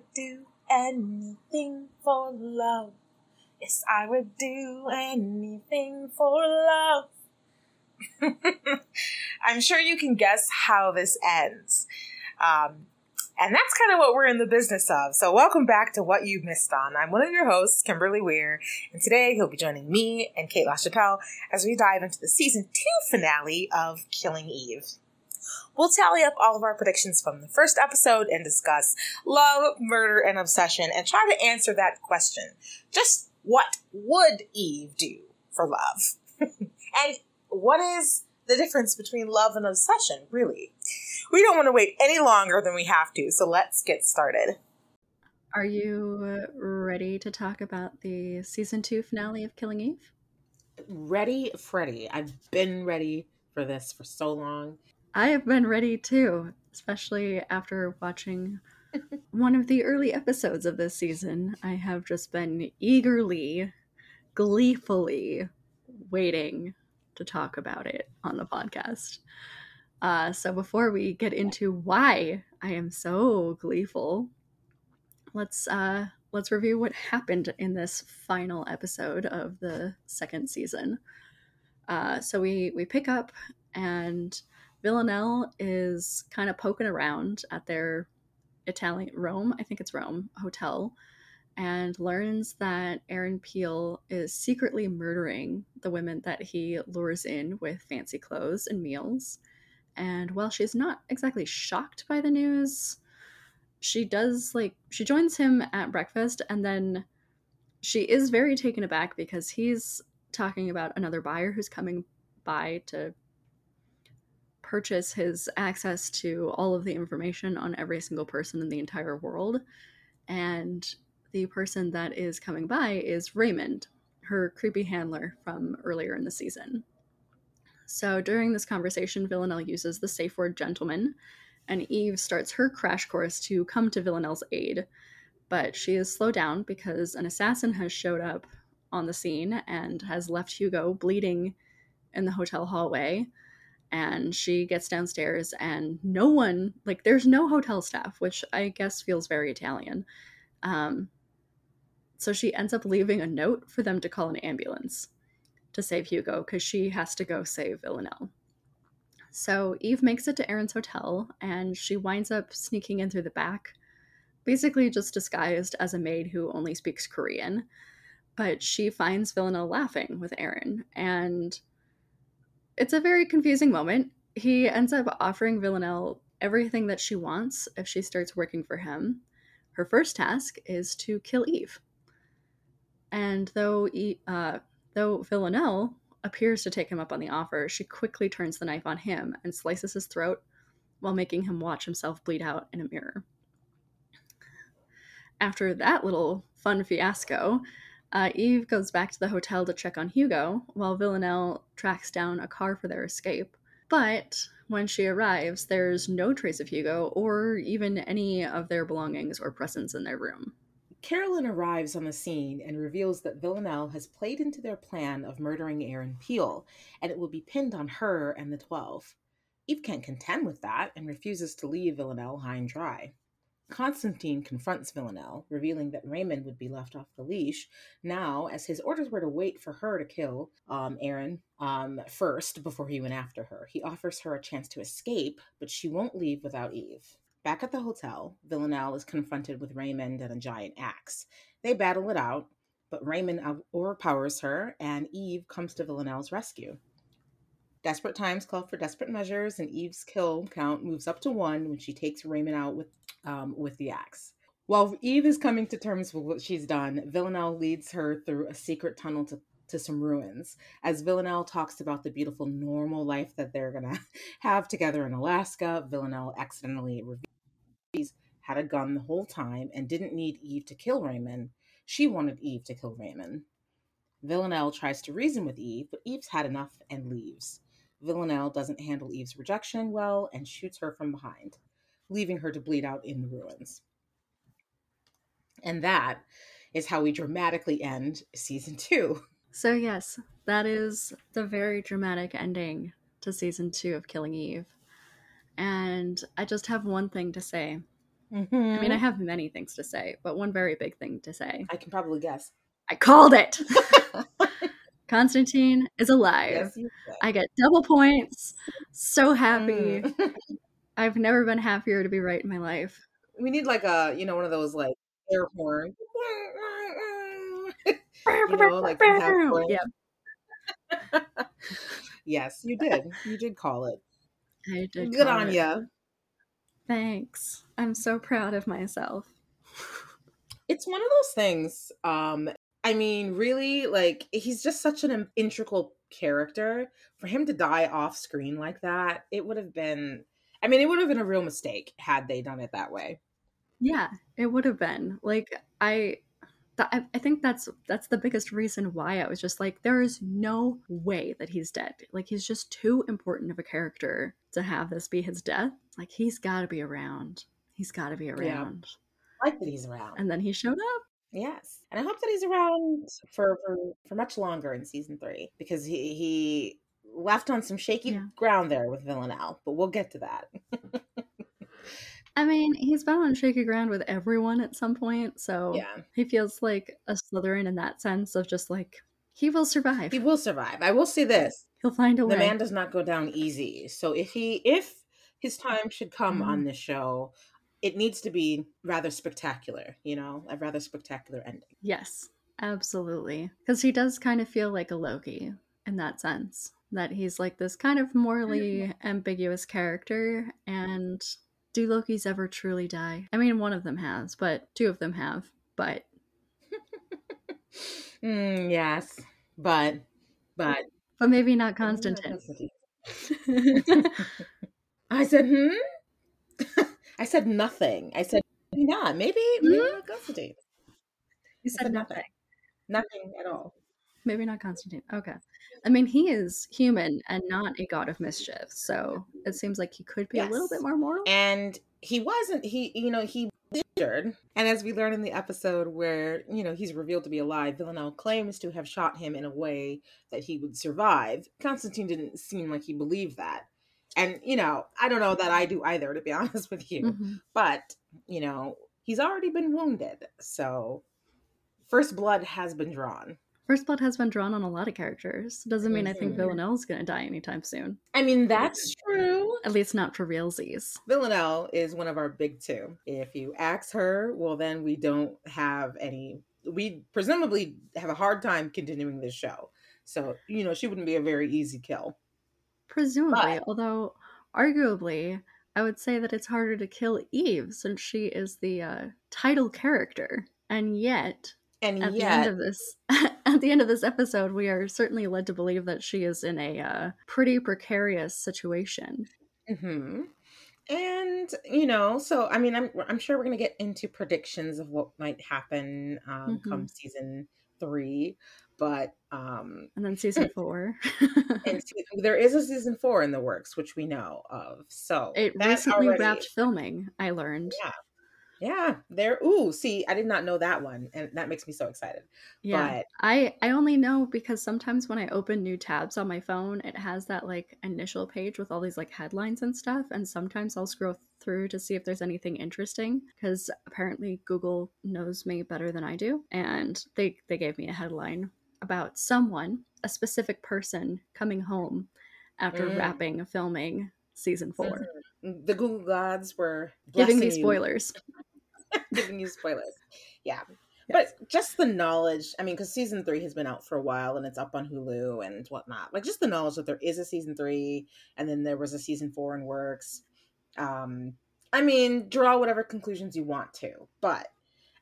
would do anything for love. Yes, I would do anything for love. I'm sure you can guess how this ends. Um, and that's kind of what we're in the business of. So, welcome back to What You Missed On. I'm one of your hosts, Kimberly Weir, and today he'll be joining me and Kate LaChapelle as we dive into the season two finale of Killing Eve. We'll tally up all of our predictions from the first episode and discuss love, murder, and obsession and try to answer that question. Just what would Eve do for love? and what is the difference between love and obsession, really? We don't want to wait any longer than we have to, so let's get started. Are you ready to talk about the season two finale of Killing Eve? Ready, Freddy. I've been ready for this for so long. I have been ready too, especially after watching one of the early episodes of this season. I have just been eagerly, gleefully waiting to talk about it on the podcast. Uh, so before we get into why I am so gleeful, let's uh, let's review what happened in this final episode of the second season. Uh, so we we pick up and Villanelle is kind of poking around at their Italian Rome, I think it's Rome hotel, and learns that Aaron Peel is secretly murdering the women that he lures in with fancy clothes and meals. And while she's not exactly shocked by the news, she does like she joins him at breakfast and then she is very taken aback because he's talking about another buyer who's coming by to purchase his access to all of the information on every single person in the entire world. And the person that is coming by is Raymond, her creepy handler from earlier in the season. So during this conversation, Villanelle uses the safe word gentleman, and Eve starts her crash course to come to Villanelle's aid. But she is slowed down because an assassin has showed up on the scene and has left Hugo bleeding in the hotel hallway and she gets downstairs and no one like there's no hotel staff which i guess feels very italian. Um, so she ends up leaving a note for them to call an ambulance to save hugo because she has to go save villanelle. So eve makes it to aaron's hotel and she winds up sneaking in through the back basically just disguised as a maid who only speaks korean. But she finds villanelle laughing with aaron and it's a very confusing moment. He ends up offering Villanelle everything that she wants if she starts working for him. Her first task is to kill Eve. And though uh, though Villanelle appears to take him up on the offer, she quickly turns the knife on him and slices his throat while making him watch himself bleed out in a mirror. After that little fun fiasco, uh, Eve goes back to the hotel to check on Hugo, while Villanelle tracks down a car for their escape. But when she arrives, there's no trace of Hugo or even any of their belongings or presence in their room. Carolyn arrives on the scene and reveals that Villanelle has played into their plan of murdering Aaron Peel, and it will be pinned on her and the Twelve. Eve can't contend with that and refuses to leave Villanelle high and dry. Constantine confronts Villanelle, revealing that Raymond would be left off the leash now, as his orders were to wait for her to kill um, Aaron um, first before he went after her. He offers her a chance to escape, but she won't leave without Eve. Back at the hotel, Villanelle is confronted with Raymond and a giant axe. They battle it out, but Raymond overpowers her, and Eve comes to Villanelle's rescue. Desperate times call for desperate measures, and Eve's kill count moves up to one when she takes Raymond out with um, with the axe. While Eve is coming to terms with what she's done, Villanelle leads her through a secret tunnel to, to some ruins. As Villanelle talks about the beautiful normal life that they're gonna have together in Alaska, Villanelle accidentally reveals she's had a gun the whole time and didn't need Eve to kill Raymond. She wanted Eve to kill Raymond. Villanelle tries to reason with Eve, but Eve's had enough and leaves. Villanelle doesn't handle Eve's rejection well and shoots her from behind leaving her to bleed out in the ruins. And that is how we dramatically end season two. So, yes, that is the very dramatic ending to season two of Killing Eve. And I just have one thing to say I mean, I mm-hmm. have many things to say, but one very big thing to say. I can probably guess. I called it. Constantine is alive. Yes. I get double points. So happy. Mm. I've never been happier to be right in my life. we need like a you know one of those like air horn. you know, like. Yes, you did. You did call it. I did. Good on you. Thanks. I'm so proud of myself. It's one of those things. Um, I mean, really, like he's just such an integral character. For him to die off screen like that, it would have been. I mean, it would have been a real mistake had they done it that way. Yeah, it would have been. Like I th- I I think that's that's the biggest reason why I was just like there is no way that he's dead. Like he's just too important of a character to have this be his death. Like he's got to be around. He's got to be around. I like that he's around. And then he showed up. Yes, and I hope that he's around for for, for much longer in season three because he he left on some shaky Yeah. ground there with Villanelle. But we'll get to that. I mean, he's been on shaky ground with everyone at some point, so yeah, he feels like a Slytherin in that sense of just like he will survive. he will survive. I will say this: He'll find a the way. The man does not go down easy. So if he if his time should come Mhm. on this show, it needs to be rather spectacular. You know, a rather spectacular ending. Yes, absolutely. Because he does kind of feel like a Loki in that sense. That he's like this kind of morally ambiguous character. And do Lokis ever truly die? I mean, one of them has, but two of them have. But Mm, yes, but but but maybe not Constantine. I said, hmm. I said nothing. I said, maybe not. Maybe, maybe Hmm? not Constantine. You said nothing. Nothing at all. Maybe not Constantine. Okay. I mean, he is human and not a god of mischief. So it seems like he could be a little bit more moral. And he wasn't. He, you know, he injured. And as we learn in the episode where you know he's revealed to be alive, Villanelle claims to have shot him in a way that he would survive. Constantine didn't seem like he believed that. And you know, I don't know that I do either, to be honest with you. Mhm. but you know he's already been wounded so first blood has been drawn First Blood has been drawn on a lot of characters. Doesn't mean I think Mhm. Villanelle's going to die anytime soon. i mean that's true At least not for realsies. villanelle is one of our big two if you axe her well then we don't have any we presumably have a hard time continuing this show so you know she wouldn't be a very easy kill Presumably, But- although arguably, I would say that it's harder to kill Eve since she is the uh, title character. And yet, and at the yet end of this at the end of this episode, we are certainly led to believe that she is in a uh, pretty precarious situation. hmm And you know, so I mean, I'm I'm sure we're gonna get into predictions of what might happen um, come season three, but um, And then season four. and se- there is a season four in the works, which we know of. So it recently already- wrapped filming, I learned. Yeah, yeah. There. Ooh, see, I did not know that one, and that makes me so excited. Yeah. But I I only know because sometimes when I open new tabs on my phone, it has that like initial page with all these like headlines and stuff, and sometimes I'll scroll through to see if there's anything interesting because apparently Google knows me better than I do, and they they gave me a headline about someone, a specific person coming home after Mm. wrapping filming season 4 Mhm. the Google gods were giving me spoilers. giving you spoilers. Yeah. But just the knowledge, I mean, because season three has been out for a while and it's up on Hulu and whatnot. Like just the knowledge that there is a season three and then there was a season four in works. Um, I mean, draw whatever conclusions you want to, but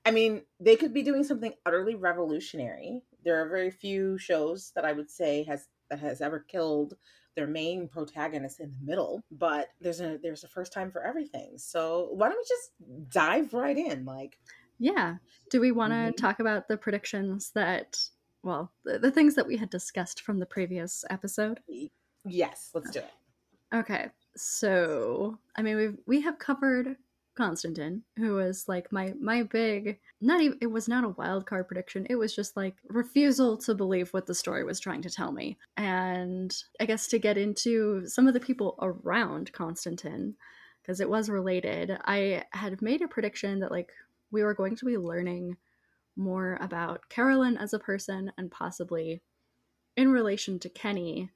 I mean, they could be doing something utterly revolutionary. There are very few shows that I would say has that has ever killed their main protagonist in the middle, but there's a there's a first time for everything. So why don't we just dive right in? Like, Yeah. Do we want to Mhm. talk about the predictions that, well, the, the things that we had discussed from the previous episode? yes, let's do it. Okay. So, I mean, we've we have covered Constantine, who was like my my big not even it was not a wild card prediction. It was just like refusal to believe what the story was trying to tell me. And I guess to get into some of the people around Constantine because it was related. I had made a prediction that like we were going to be learning more about Carolyn as a person and possibly in relation to Kenny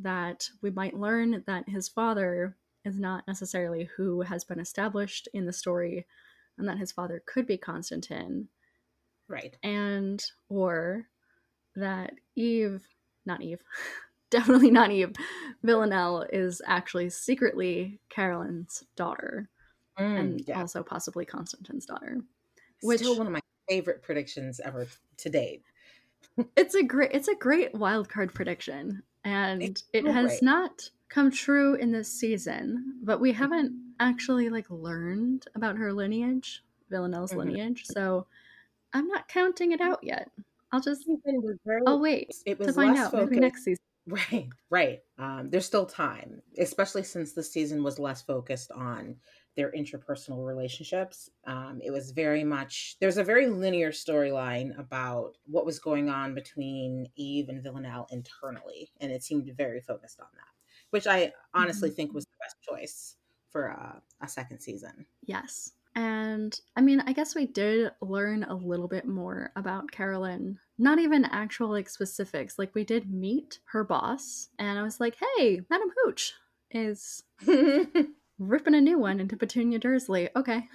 that we might learn that his father is not necessarily who has been established in the story and that his father could be Constantine. Right. And or that Eve, not Eve, definitely not Eve, Villanelle is actually secretly Carolyn's daughter. Mm, and yeah. also possibly Constantine's daughter. Which still one of my favorite predictions ever to date. It's a great it's a great wild card prediction. And It's it has great. not come true in this season, but we haven't actually like learned about her lineage, Villanelle's Mhm. lineage. So I'm not counting it out yet. I'll just very- I'll wait It was to find out maybe focused- next season. Right, right. Um, there's still time, especially since the season was less focused on their interpersonal relationships. Um, it was very much there's a very linear storyline about what was going on between Eve and Villanelle internally, and it seemed very focused on that, which I honestly think was the best choice for uh, a second season. Yes. And I mean, I guess we did learn a little bit more about Carolyn. Not even actual like specifics. Like we did meet her boss, and I was like, "Hey, Madam Hooch is ripping a new one into Petunia Dursley." Okay,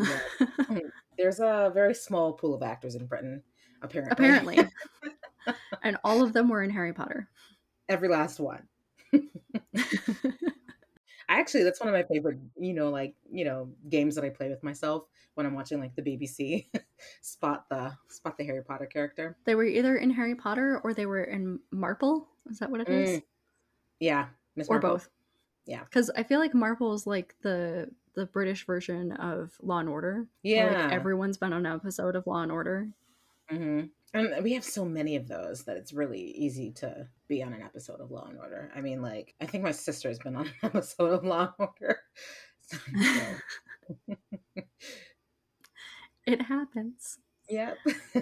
there's a very small pool of actors in Britain, apparently. apparently, and all of them were in Harry Potter. every last one. I actually, that's one of my favorite, you know, like, you know, games that I play with myself when I'm watching like the BBC. spot the spot the Harry Potter character. they were either in Harry Potter or they were in Marple. Is that what it is? Mm, Yeah, Miss Or Marple. both? Yeah. Because I feel like Marple is like the the British version of Law and Order. where, Yeah. like everyone's been on an episode of Law and Order. hmm And we have so many of those that it's really easy to be on an episode of Law and Order. I mean, like, I think my sister has been on an episode of Law and Order. So, so, It happens, yep.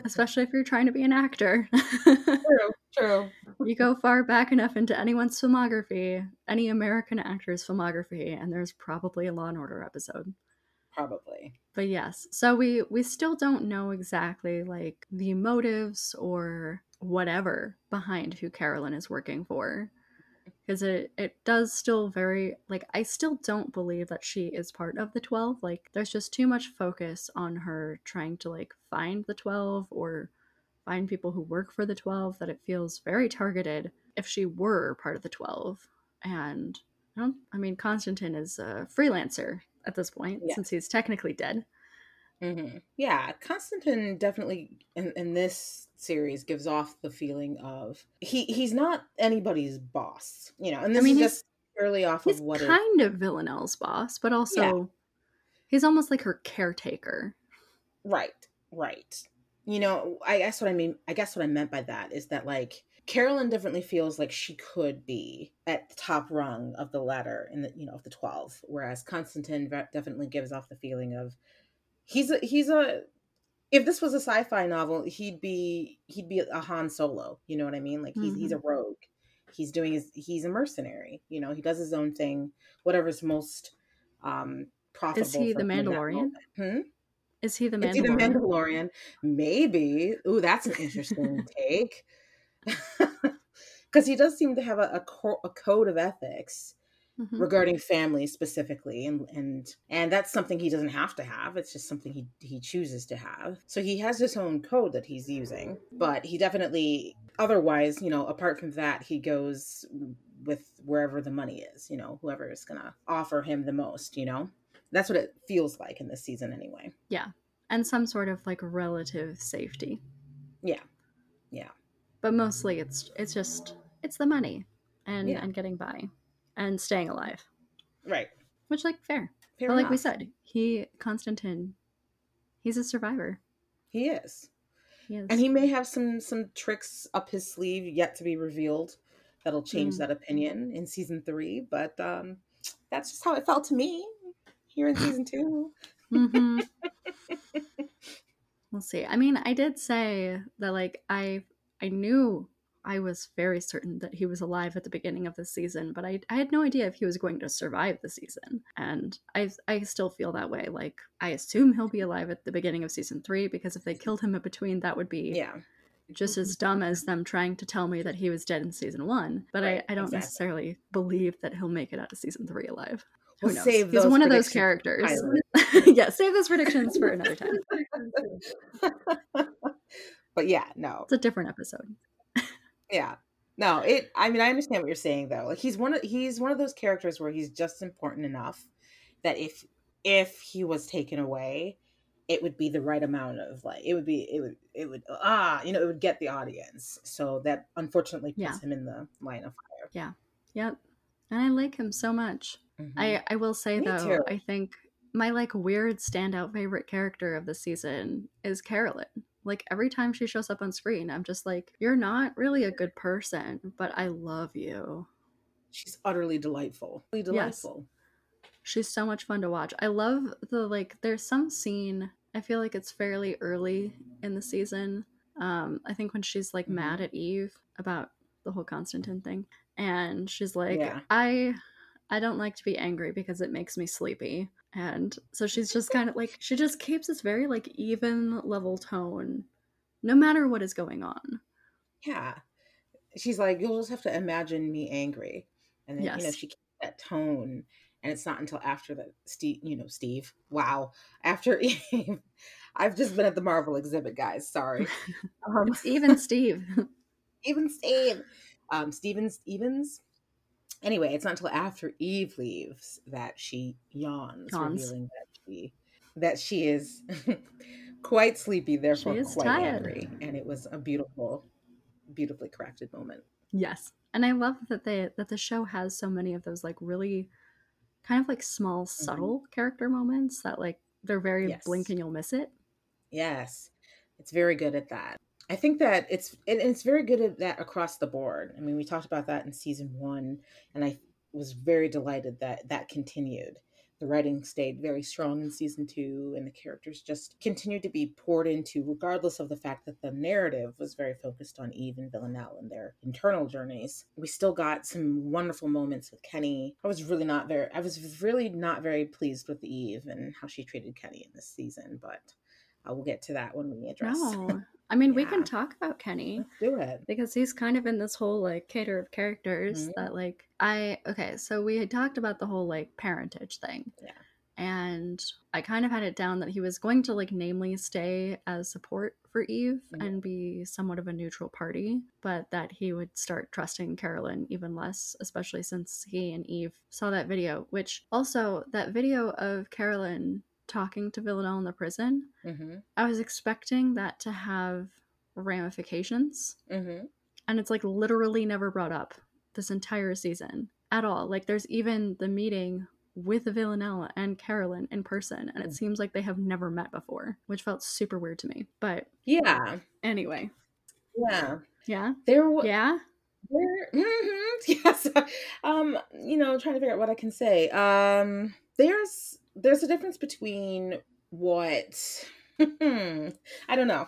especially if you're trying to be an actor. true, true. you go far back enough into anyone's filmography, any American actor's filmography, and there's probably a Law and Order episode. Probably. But yes, so we we still don't know exactly like the motives or whatever behind who Carolyn is working for. Because it, it does still very like I still don't believe that she is part of the 12. Like there's just too much focus on her trying to like find the 12 or find people who work for the 12 that it feels very targeted if she were part of the 12. And I I mean Constantine is a freelancer at this point since he's technically dead. hmm Yeah, Constantine definitely in, in this series gives off the feeling of he he's not anybody's boss, you know, and this mean, is he's- just purely off of what it, kind of Villanelle's boss, but also he's almost like her caretaker. right, right. You know, I guess what I mean, I guess what I meant by that is that like Carolyn definitely feels like she could be at the top rung of the ladder in the you know of the twelve, whereas Constantine definitely gives off the feeling of he's a he's a if this was a sci-fi novel, he'd be he'd be a Han Solo. You know what I mean? Like he's he's a rogue. He's doing his he's a mercenary. You know, he does his own thing. Whatever's most um profitable. Is he the him in that Mandalorian? Hmm? Is he the Is he the Mandalorian? Mandalorian? Maybe. Ooh, that's an interesting take. Because he does seem to have a, a, co- a code of ethics Mhm. regarding family specifically and and and that's something he doesn't have to have it's just something he he chooses to have so he has his own code that he's using but he definitely otherwise you know apart from that he goes with wherever the money is you know whoever is gonna offer him the most you know that's what it feels like in this season anyway Yeah. And some sort of like relative safety. Yeah. Yeah. But mostly it's it's just it's the money and Yeah. and getting by and staying alive. right Which like fair. Fair but like we said, he Constantine he's a survivor. he is He is. and he may have some some tricks up his sleeve yet to be revealed that'll change Mm. that opinion in season three but um that's just how it felt to me here in season two mm-hmm. we'll see. I mean, I did say that like I I knew I was very certain that he was alive at the beginning of the season, but I, I had no idea if he was going to survive the season. And I I still feel that way. Like I assume he'll be alive at the beginning of season three because if they killed him in between, that would be Yeah. just as dumb as them trying to tell me that he was dead in season one. But Right, I, I don't exactly. necessarily believe that he'll make it out of season three alive. Who We'll knows? save He's those one of those characters. yeah, save those predictions for another time. but yeah, no. It's a different episode. Yeah. No, it I mean I understand what you're saying though. Like he's one of he's one of those characters where he's just important enough that if if he was taken away, it would be the right amount of like it would be it would it would ah, you know, it would get the audience. So that unfortunately puts Yeah. him in the line of fire. Yeah. Yep. And I like him so much. Mhm. I I will say Me though, too. I think my like weird standout favorite character of the season is Carolyn. Like every time she shows up on screen, I'm just like, you're not really a good person, but I love you. She's utterly delightful. Utterly Yes. She's so much fun to watch. I love the like there's some scene, I feel like it's fairly early in the season. Um I think when she's like Mhm. mad at Eve about the whole Constantine thing and she's like Yeah. I I don't like to be angry because it makes me sleepy. And so she's just kind of like she just keeps this very like even level tone no matter what is going on. Yeah. She's like, you'll just have to imagine me angry. And then, you know, she keeps that tone. And it's not until after that Steve, you know, Steve, wow. After Eve, I've just been at the Marvel exhibit, guys. Sorry. Um, Even Steve. even Steve. Um, Stevens, Evans. Anyway, it's not until after Eve leaves that she yawns, Yawns. revealing that she that she is quite sleepy, therefore quite tired. angry. And it was a beautiful, beautifully crafted moment. Yes. And I love that they that the show has so many of those like really kind of like small mm-hmm. subtle character moments that like they're very Yes. blink and you'll miss it. Yes, it's very good at that. I think that it's and it's very good at that across the board. I mean, we talked about that in season one, and I was very delighted that that continued. The writing stayed very strong in season two, and the characters just continued to be poured into, regardless of the fact that the narrative was very focused on Eve and Villanelle and their internal journeys. We still got some wonderful moments with Kenny. I was really not very, I was really not very pleased with Eve and how she treated Kenny in this season, but uh, we'll get to that when we address. No. I mean, we can talk about Kenny Let's do it. because he's kind of in this whole like cater of characters Mhm. that like I okay, so we had talked about the whole like parentage thing. Yeah. And I kind of had it down that he was going to like namely stay as support for Eve Mhm. and be somewhat of a neutral party, but that he would start trusting Carolyn even less, especially since he and Eve saw that video, which also that video of Carolyn talking to Villanelle in the prison, Mm-hmm. I was expecting that to have ramifications Mm-hmm. and it's like literally never brought up this entire season at all. Like there's even the meeting with Villanelle and Carolyn in person, and it Mm. seems like they have never met before, which felt super weird to me. But Yeah. anyway, Yeah. yeah, There was. yeah, There, mhm, yes. Um, you know, trying to figure out what I can say. Um, there's there's a difference between what I don't know.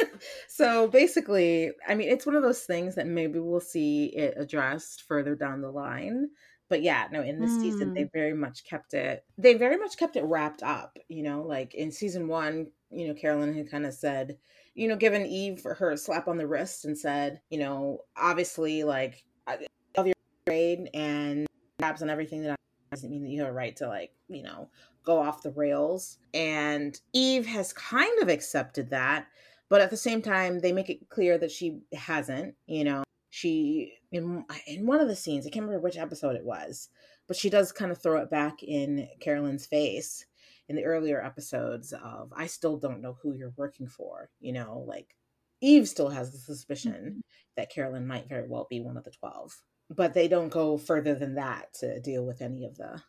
so basically, I mean, it's one of those things that maybe we'll see it addressed further down the line. But yeah, no, in this season they hmm. very much kept it they very much kept it wrapped up, you know, like in season 1, you know, Carolyn had kind of said, you know, given Eve her slap on the wrist and said, you know, obviously like of your grade and tabs on everything that I doesn't mean that you have a right to like, you know, go off the rails. And Eve has kind of accepted that, but at the same time, they make it clear that she hasn't, you know. She in in one of the scenes, I can't remember which episode it was, but she does kind of throw it back in Carolyn's face in the earlier episodes of I still don't know who you're working for, you know, like Eve still has the suspicion mm-hmm. that Carolyn might very well be one of the 12. But they don't go further than that to deal with any of the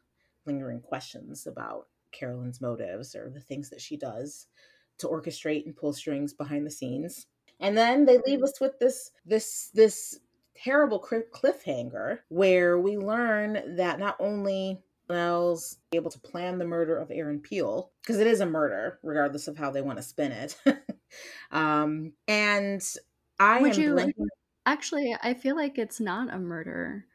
lingering questions about Carolyn's motives or the things that she does to orchestrate and pull strings behind the scenes. And then they leave us with this this this terrible cliffhanger where we learn that not only Nell's able to plan the murder of Aaron Peel because it is a murder, regardless of how they want to spin it. um, and I Would am you- blanking. Actually, I feel like it's not a murder.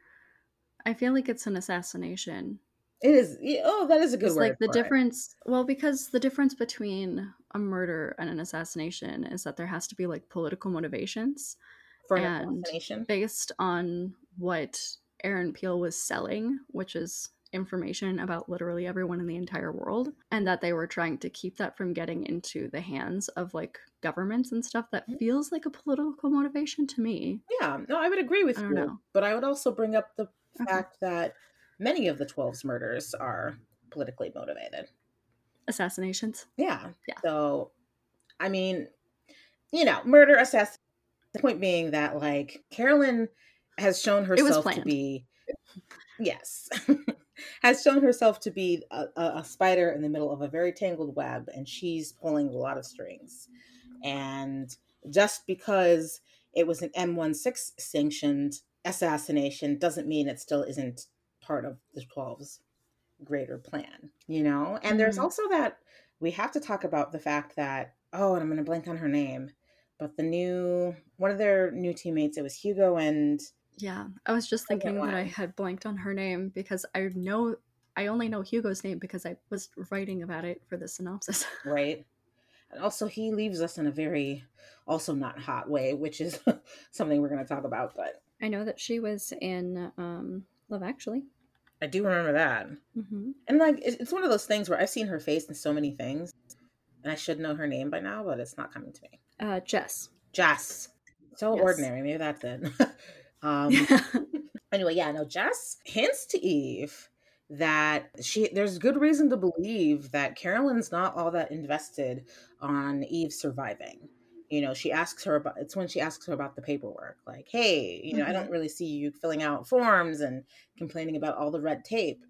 I feel like it's an assassination. It is. Oh, that is a good It's word. like the for it. difference. Well, because the difference between a murder and an assassination is that there has to be like political motivations for an and assassination. based on what Aaron Peel was selling, which is information about literally everyone in the entire world, and that they were trying to keep that from getting into the hands of like governments and stuff. That Mhm. feels like a political motivation to me. Yeah, no, I would agree with I you. know. But I would also bring up the Okay. fact that many of the 12's murders are politically motivated. Assassinations. Yeah. Yeah. So, I mean, you know, murder, assassination. The point being that, like, Carolyn has shown herself to be, yes, has shown herself to be a, a, spider in the middle of a very tangled web, and she's pulling a lot of strings. And just because it was an MI6 sanctioned assassination doesn't mean it still isn't part of the 12's greater plan, you know? And there's Mhm. also that we have to talk about the fact that, oh, and I'm going to blank on her name, but the new, one of their new teammates, it was Hugo and, Yeah, I was just thinking that I had blanked on her name because I know I only know Hugo's name because I was writing about it for the synopsis. right? And also, he leaves us in a very, also not hot way, which is something we're going to talk about, but I know that she was in um, Love Actually. I do remember that. hmm And like, it's one of those things where I've seen her face in so many things, and I should know her name by now, but it's not coming to me. Uh, Jess. Jess. So Yes. ordinary. Maybe that's it. Um, anyway, yeah, no, Jess hints to Eve that she there's good reason to believe that Carolyn's not all that invested on Eve surviving. You know, she asks her about it's when she asks her about the paperwork, like, hey, you know, I don't really see you filling out forms and complaining about all the red tape.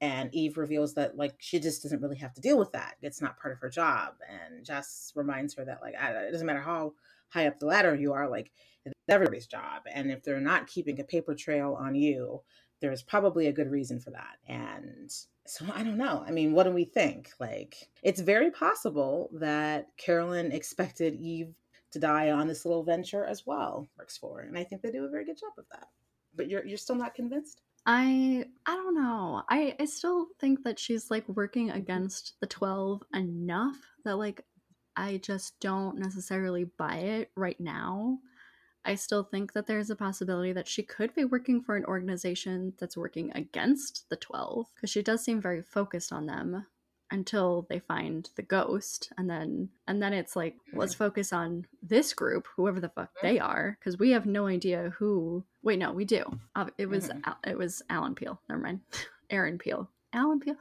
And Eve reveals that like she just doesn't really have to deal with that. It's not part of her job. And Jess reminds her that like I, it doesn't matter how high up the ladder you are, like it's everybody's job. And if they're not keeping a paper trail on you, there's probably a good reason for that. And so I don't know. I mean, what do we think? Like, it's very possible that Carolyn expected Eve to die on this little venture as well. Works for, and I think they do a very good job of that. But you're you're still not convinced? I I don't know. I I still think that she's like working against the 12 enough that like I just don't necessarily buy it right now. I still think that there's a possibility that she could be working for an organization that's working against the 12 because she does seem very focused on them until they find the ghost and then and then it's like let's hmm. focus on this group whoever the fuck hmm. they are because we have no idea who wait no we do it was. Hmm. Al- it was alan peel never mind aaron peel alan peel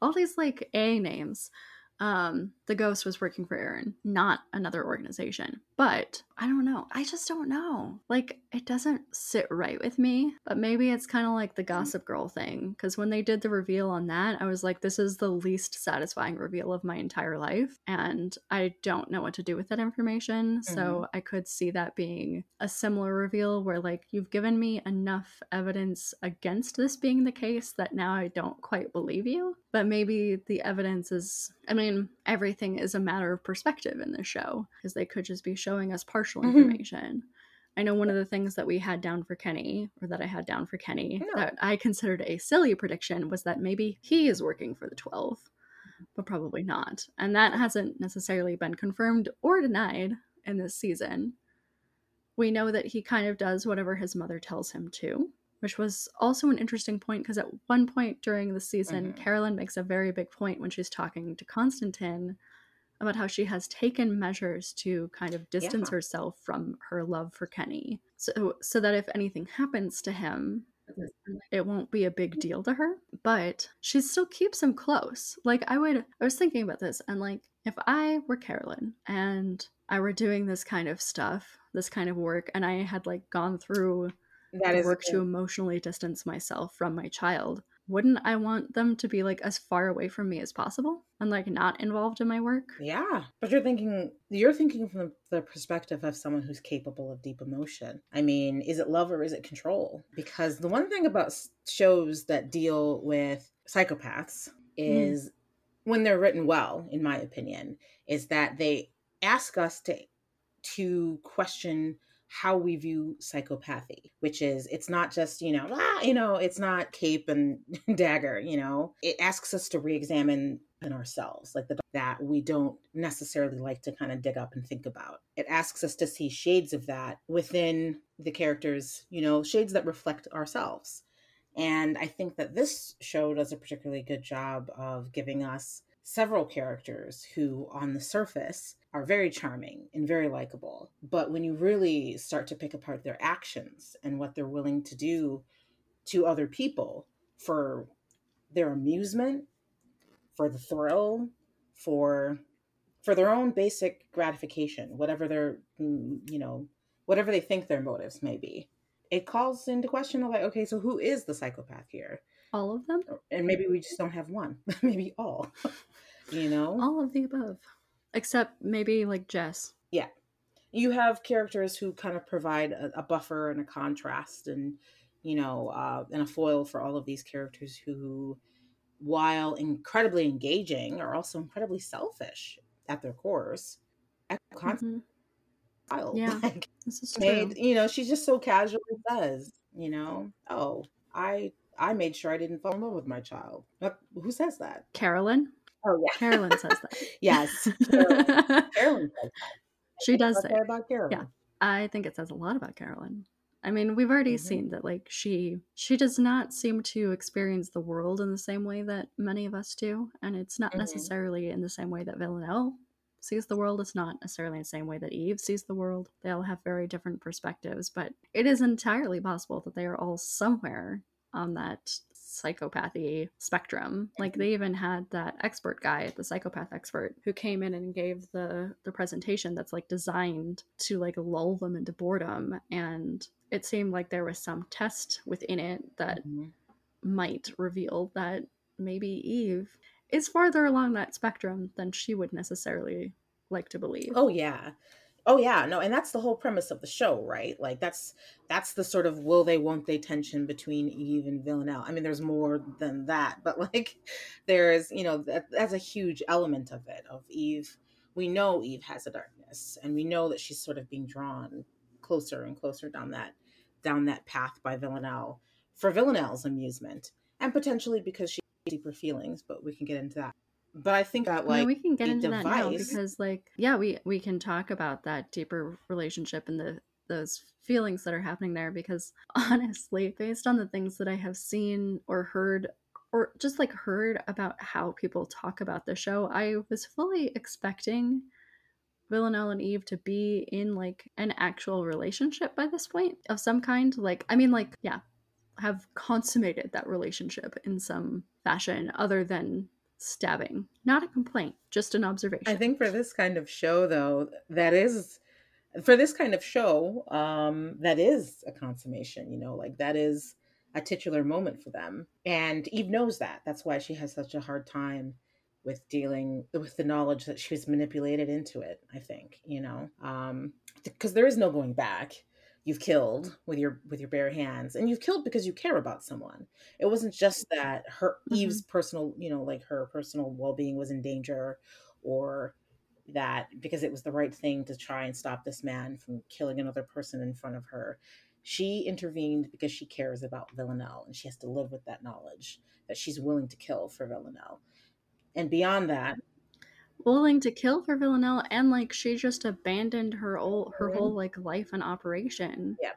all these like a names um the ghost was working for aaron not another organization. But i don't know. I just don't know. Like it doesn't sit right with me. But maybe it's kind of like the gossip girl thing because when they did the reveal on that i was like this is the least satisfying reveal of my entire life and i don't know what to do with that information. So mm-hmm. i could see that being a similar reveal where like you've given me enough evidence against this being the case that now i don't quite believe you. But maybe the evidence is i mean everything is a matter of perspective in this show because they could just be showing us partial Mhm. information i know one of the things that we had down for kenny or that i had down for kenny Yeah. that i considered a silly prediction was that maybe he is working for the 12 but probably not and that hasn't necessarily been confirmed or denied in this season we know that he kind of does whatever his mother tells him to which was also an interesting point because at one point during the season, Mhm. Carolyn makes a very big point when she's talking to Constantine about how she has taken measures to kind of distance Yeah. herself from her love for Kenny, so so that if anything happens to him, it won't be a big deal to her. But she still keeps him close. Like I would, I was thinking about this, and like if I were Carolyn and I were doing this kind of stuff, this kind of work, and I had like gone through That the work to emotionally distance myself from my child, wouldn't I want them to be like as far away from me as possible and like not involved in my work? Yeah, but you're thinking you're thinking from the, the perspective of someone who's capable of deep emotion. I mean, is it love or is it control? Because the one thing about shows that deal with psychopaths mm. is when they're written well, in my opinion, is that they ask us to to question how we view psychopathy, which is it's not just, you know, ah, you know, it's not cape and dagger, you know. It asks us to re-examine in ourselves, like the that we don't necessarily like to kind of dig up and think about. It asks us to see shades of that within the characters, you know, shades that reflect ourselves. And I think that this show does a particularly good job of giving us several characters who, on the surface, are very charming and very likable. But when you really start to pick apart their actions and what they're willing to do to other people for their amusement, for the thrill, for for their own basic gratification, whatever their mm, you know, whatever they think their motives may be. It calls into question like, okay, so who is the psychopath here? All of them? And maybe we just don't have one. maybe all you know all of the above except maybe like jess. Yeah. You have characters who kind of provide a, a buffer and a contrast and you know uh, and a foil for all of these characters who while incredibly engaging are also incredibly selfish at their cores. Mm-hmm. yeah. like, this is made true. you know she just so casually says you know oh i i made sure i didn't fall in love with my child. Who says that? Carolyn Oh yeah, Carolyn says that. yes, Carolyn, Carolyn says that. She does say about Carolyn. Yeah, I think it says a lot about Carolyn. I mean, we've already mm-hmm. seen that like she she does not seem to experience the world in the same way that many of us do, and it's not mm-hmm. necessarily in the same way that Villanelle sees the world. It's not necessarily in the same way that Eve sees the world. They all have very different perspectives, but it is entirely possible that they are all somewhere on that psychopathy spectrum. Like they even had that expert guy, the psychopath expert, who came in and gave the the presentation that's like designed to like lull them into boredom and it seemed like there was some test within it that mm-hmm. might reveal that maybe Eve is farther along that spectrum than she would necessarily like to believe. Oh yeah. Oh yeah, no, and that's the whole premise of the show, right? Like that's that's the sort of will they won't they tension between Eve and Villanelle. I mean, there's more than that, but like there's you know that, that's a huge element of it. Of Eve, we know Eve has a darkness, and we know that she's sort of being drawn closer and closer down that down that path by Villanelle for Villanelle's amusement, and potentially because she deeper feelings. But we can get into that but I think that like we can get into device... that now because like yeah we we can talk about that deeper relationship and the those feelings that are happening there because honestly based on the things that I have seen or heard or just like heard about how people talk about the show I was fully expecting Villanelle and Eve to be in like an actual relationship by this point of some kind. Like I mean like yeah have consummated that relationship in some fashion other than stabbing. Not a complaint, just an observation. I think for this kind of show, though, that is for this kind of show, um, that is a consummation. You know, like that is a titular moment for them, and Eve knows that. That's why she has such a hard time with dealing with the knowledge that she was manipulated into it. I think you know, because um, there is no going back you've killed with your with your bare hands and you've killed because you care about someone. It wasn't just that her mm-hmm. eve's personal you know like her personal well-being was in danger or that because it was the right thing to try and stop this man from killing another person in front of her. She intervened because she cares about villanelle and she has to live with that knowledge that she's willing to kill for villanelle. And beyond that willing to kill for Villanelle and like she just abandoned her old her whole like life and operation. Yeah.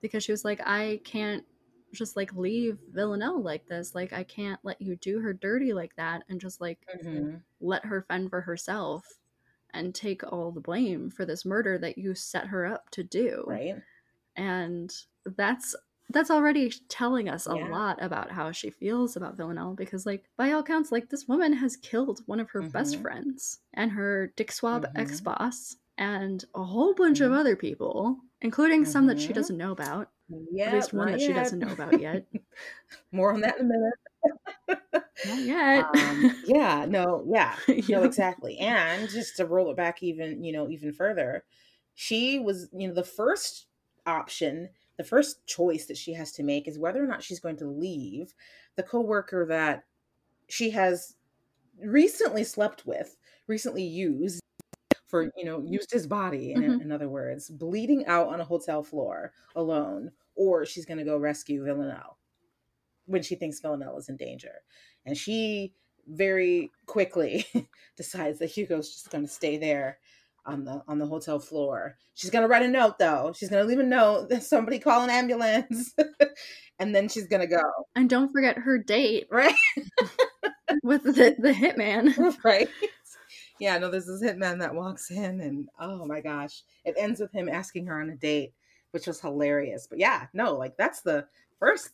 Because she was like, I can't just like leave Villanelle like this. Like I can't let you do her dirty like that and just like mm-hmm. let her fend for herself and take all the blame for this murder that you set her up to do. Right. And that's that's already telling us a yeah. lot about how she feels about Villanelle because, like, by all counts, like this woman has killed one of her mm-hmm. best friends and her Dick Swab mm-hmm. ex boss and a whole bunch mm-hmm. of other people, including some that she mm-hmm. doesn't know about. Yeah, at least one that yet. she doesn't know about yet. More on that in a minute. Not yet. Um, yeah, no, yeah, no, exactly. And just to roll it back even, you know, even further, she was, you know, the first option the first choice that she has to make is whether or not she's going to leave the coworker that she has recently slept with, recently used, for you know used his body in, Mhm. in other words bleeding out on a hotel floor alone or she's going to go rescue villanelle when she thinks villanelle is in danger and she very quickly decides that hugo's just going to stay there on the on the hotel floor she's to write a note though she's to leave a note that somebody call an ambulance and then she's to go And don't forget her date right with the, the hitman. right? Yeah, no, there's this hitman that walks in, and oh my gosh, it ends with him asking her on a date, which was hilarious. But yeah, no, like that's the first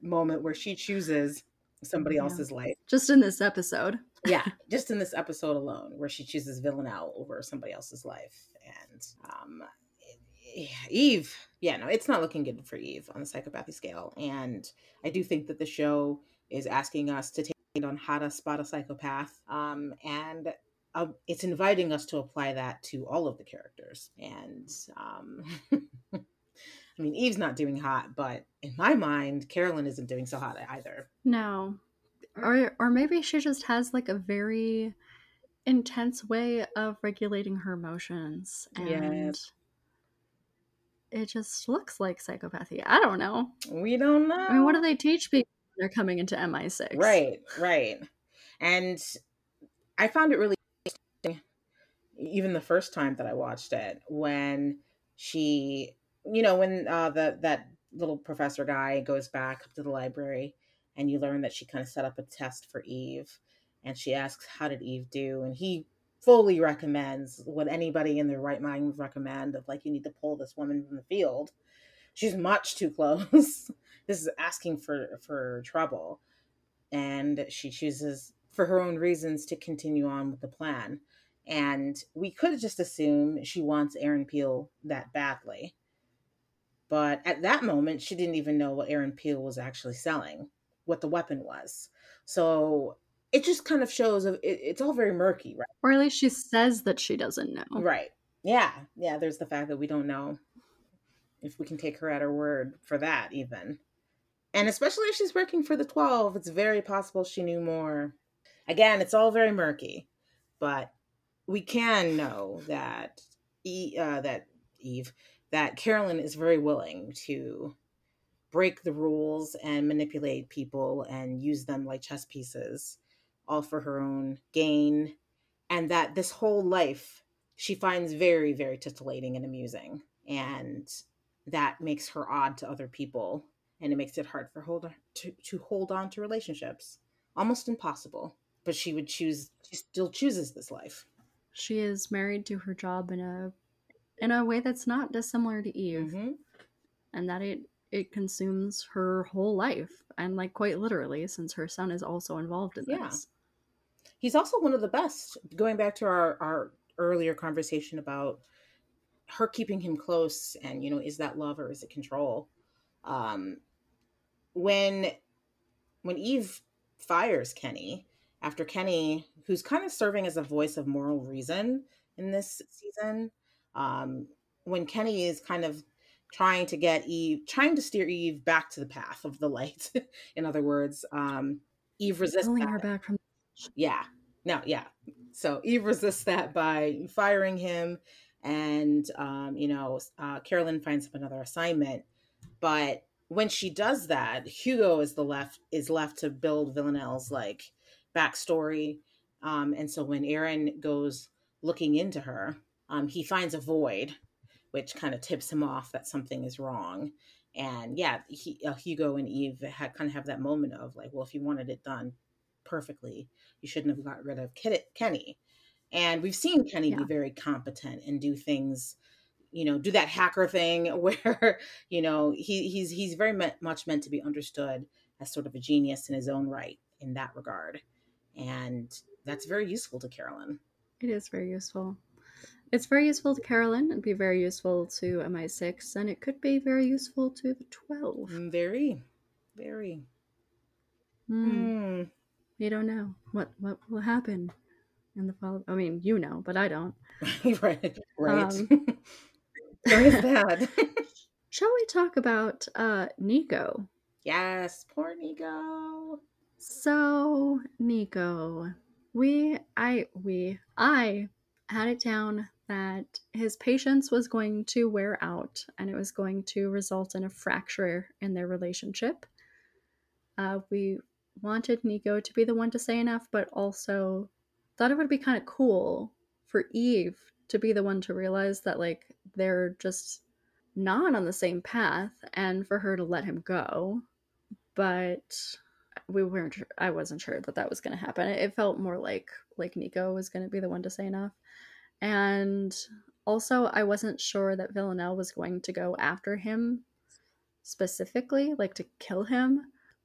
moment where she chooses somebody Yeah. else's life. Just in this episode. Yeah, just in this episode alone, where she chooses Villanelle over somebody else's life, and um, Eve. Yeah, no, it's not looking good for Eve on the psychopathy scale, and I do think that the show is asking us to take on how to spot a psychopath, um, and uh, it's inviting us to apply that to all of the characters. And um, I mean, Eve's not doing hot, but in my mind, Carolyn isn't doing so hot either. No. Or or maybe she just has like a very intense way of regulating her emotions and Yes. it just looks like psychopathy. I don't know. We don't know. I mean, what do they teach people when they're coming into MI6? Right, right. And I found it really interesting, even the first time that I watched it, when she, you know, when uh, the that little professor guy goes back up to the library, and you learn that she kind of set up a test for Eve, and she asks, "How did Eve do?" and he fully recommends what anybody in their right mind would recommend of like you need to pull this woman from the field. She's much too close. This is asking for for trouble. And she chooses for her own reasons to continue on with the plan. And we could just assume she wants aaron peel that badly. But at that moment she didn't even know what aaron peel was actually selling what the weapon was. So it just kind of shows of it, it's all very murky right? Or at least she says that she doesn't know. right. Yeah. Yeah there's the fact that we don't know if we can take her at her word for that even. And especially if she's working for the 12 it's very possible she knew more. Again it's all very murky but we can know that e, uh, that eve that carolyn is very willing to break the rules and manipulate people and use them like chess pieces all for her own gain and that this whole life she finds very very titillating and amusing and that makes her odd to other people and it makes it hard for hold to, to hold on to relationships. Almost impossible but she would choose she still chooses this life. She is married to her job in a in a way that's not dissimilar to Eve, Mhm. and that it it consumes her whole life, and like quite literally, since her son is also involved in Yeah. this. he's also one of the best going back to our our earlier conversation about her keeping him close and you know is that love or is it control um when when eve fires kenny after kenny who's kind of serving as a voice of moral reason in this season um when kenny is kind of trying to get eve trying to steer eve back to the path of the light in other words um eve resists Pulling that. her back from Yeah. No, yeah. So Eve resists that by firing him, and um, you know, uh, Carolyn finds him another assignment. But when she does that, Hugo is the left is left to build Villanelle's like backstory. Um, and so when Aaron goes looking into her, um, he finds a void, which kind of tips him off that something is wrong. And yeah, he, uh, Hugo and Eve had kind of have that moment of like, well, if you wanted it done perfectly, you shouldn't have got rid of Kenny. And we've seen Kenny Yeah. be very competent and do things, you know, do that hacker thing where, you know, he, he's he's very me- much meant to be understood as sort of a genius in his own right in that regard. And that's very useful to Carolyn. It is very useful. It's very useful to Carolyn. It'd be very useful to MI6, and it could be very useful to the 12. Mm, Very, very. Hmm. Mm. You don't know what what will happen in the fall. I mean, you know, but I don't. right, right. Um, there is that. Shall we talk about uh Nico? yes, poor Nico. So, Nico, we I we I had it down that his patience was going to wear out and it was going to result in a fracture in their relationship. Uh, we wanted Nico to be the one to say enough, but also thought it would be kind of cool for Eve to be the one to realize that, like, they're just not on the same path and for her to let him go. But we weren't i wasn't sure that that was going to happen it felt more like like nico was going to be the one to say enough and also i wasn't sure that villanelle was going to go after him specifically like to kill him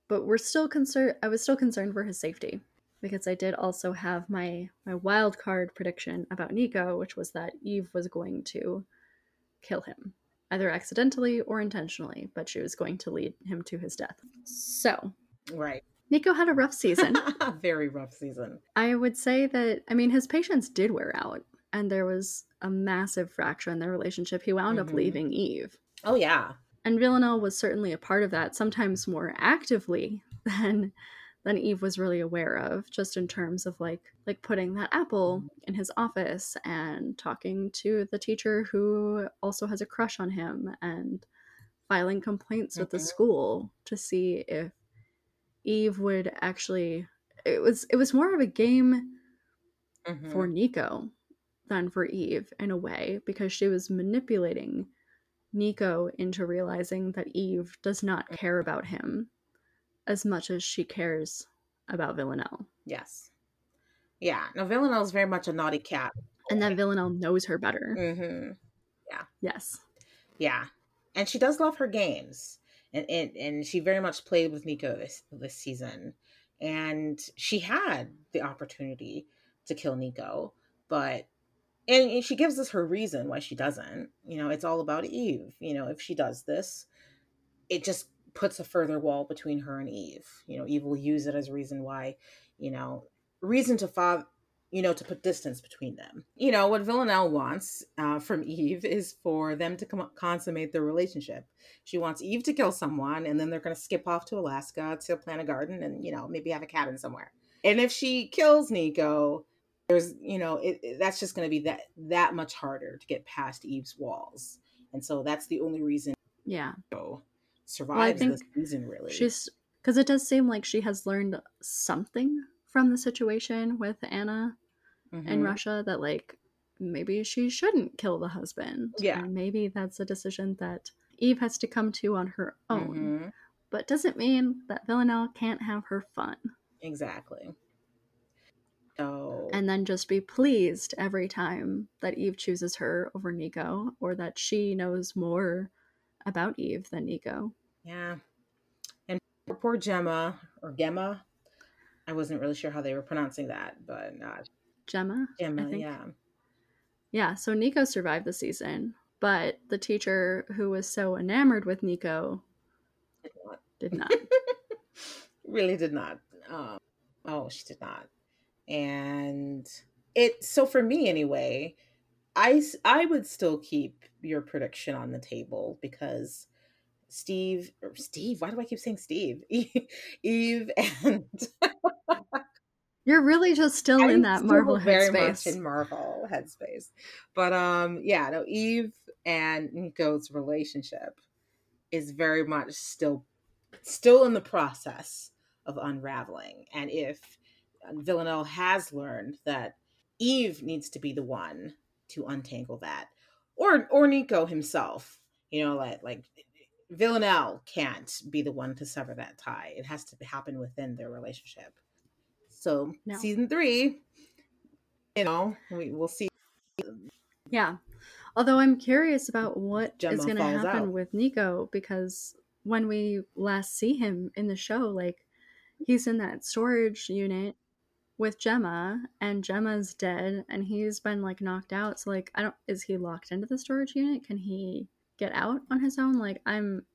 but we're still concerned i was still concerned for his safety because i did also have my my wild card prediction about nico which was that eve was going to kill him either accidentally or intentionally but she was going to lead him to his death so Right. Nico had a rough season. Very rough season. I would say that, I mean, his patience did wear out, and there was a massive fracture in their relationship. He wound Mhm. up leaving Eve. Oh yeah. And Villanelle was certainly a part of that, sometimes more actively than than Eve was really aware of, just in terms of like like putting that apple in his office and talking to the teacher who also has a crush on him and filing complaints with the Mhm. school to see if Eve would actually it was it was more of a game Mhm. for Nico than for Eve in a way because she was manipulating Nico into realizing that Eve does not care about him as much as she cares about Villanelle. Yes. Yeah. No, Villanelle's very much a naughty cat. And that Villanelle knows her better. Mm-hmm. Yeah. Yes. Yeah. And she does love her games. And, and and she very much played with Nico this this season. And she had the opportunity to kill Nico, but and, she gives us her reason why she doesn't. You know, it's all about Eve. You know, if she does this, it just puts a further wall between her and Eve. You know, Eve will use it as a reason why, you know, reason to father you know, to put distance between them. You know, what Villanelle wants uh, from Eve is for them to com- consummate their relationship. She wants Eve to kill someone, and then they're going to skip off to Alaska to plant a garden and, you know, maybe have a cabin somewhere. And if she kills Nico, there's, you know, it, it- that's just going to be that that much harder to get past Eve's walls. And so that's the only reason Yeah. Nico survives this think season, really. She's because it does seem like she has learned something from the situation with Anna in Mhm. Russia that like maybe she shouldn't kill the husband. Yeah. And maybe that's a decision that Eve has to come to on her own. Mhm. But doesn't mean that Villanelle can't have her fun Exactly. So and then just be pleased every time that Eve chooses her over Nico or that she knows more about Eve than Nico. Yeah. And poor, Gemma or Gemma. I wasn't really sure how they were pronouncing that, but uh, Gemma? Gemma, yeah. Yeah, so Nico survived the season, but the teacher who was so enamored with Nico Did not. did not. really did not. Um, oh, she did not. And it, so for me anyway, i i would still keep your prediction on the table because Steve, or Steve, why do I keep saying Steve? Eve and You're really just still in I'm that still Marvel very much in Marvel headspace. But um, yeah, no, Eve and Nico's relationship is very much still still in the process of unraveling. And if Villanelle has learned that Eve needs to be the one to untangle that, or or Nico himself, you know, like like Villanelle can't be the one to sever that tie. It has to happen within their relationship. So No. season three, you know, we will see. Yeah. Although I'm curious about what is Gemma going to happen out. with Nico because when we last see him in the show, like he's in that storage unit with Gemma and Gemma's dead and he's been like knocked out. So like I don't is he locked into the storage unit? Can he get out on his own? Like I'm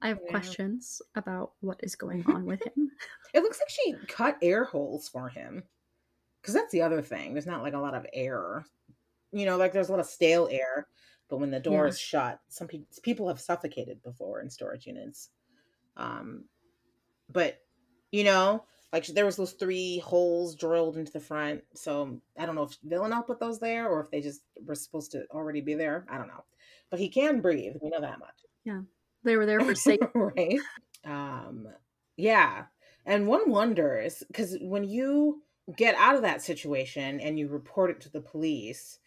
I have Yeah. questions about what is going on with him. It looks like she cut air holes for him. Because that's the other thing. There's not like a lot of air. You know, like there's a lot of stale air, but when the door Yeah. is shut, some people people have suffocated before in storage units. Um, but you know, Like there was those three holes drilled into the front. So I don't know if Villanelle put those there or if they just were supposed to already be there. I don't know. But he can breathe. We know that much. Yeah. They were there for safety. right. Um yeah. And one wonders because when you get out of that situation and you report it to the police,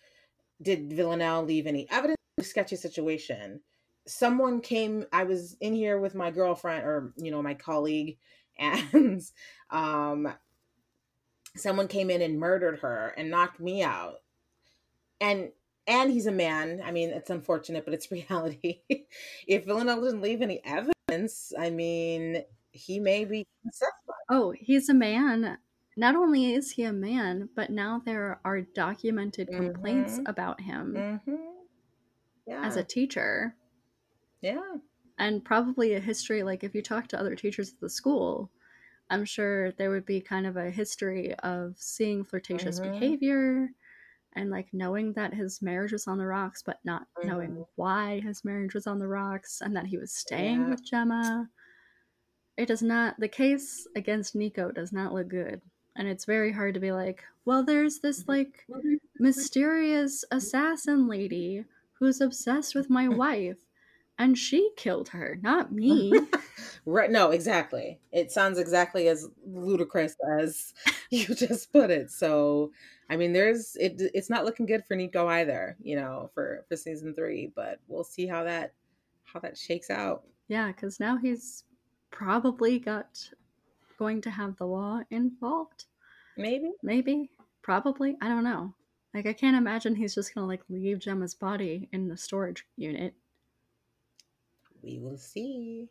did Villanelle leave any evidence? Sketchy situation. Someone came. I was in here with my girlfriend, or you know, my colleague, and um, someone came in and murdered her and knocked me out. And and he's a man. I mean, it's unfortunate, but it's reality. if Villanelle doesn't leave any evidence, I mean, he may be. Oh, he's a man. Not only is he a man, but now there are documented complaints Mhm. about him Mm-hmm. Yeah. as a teacher. yeah. And probably a history like if you talk to other teachers at the school i'm sure there would be kind of a history of seeing flirtatious Mhm. behavior and like knowing that his marriage was on the rocks but not knowing Mhm. why his marriage was on the rocks and that he was staying Yeah. with gemma it does not the case against nico does not look good and it's very hard to be like well there's this like mysterious assassin lady who's obsessed with my wife and she killed her not me Right. No, exactly. It sounds exactly as ludicrous as you just put it. So, I mean, there's it. It's not looking good for Nico either. You know, for for season three. But we'll see how that how that shakes out. yeah because now he's probably got going to have the law involved Maybe. maybe probably i don't know like i can't imagine he's just gonna like leave gemma's body in the storage unit We will see.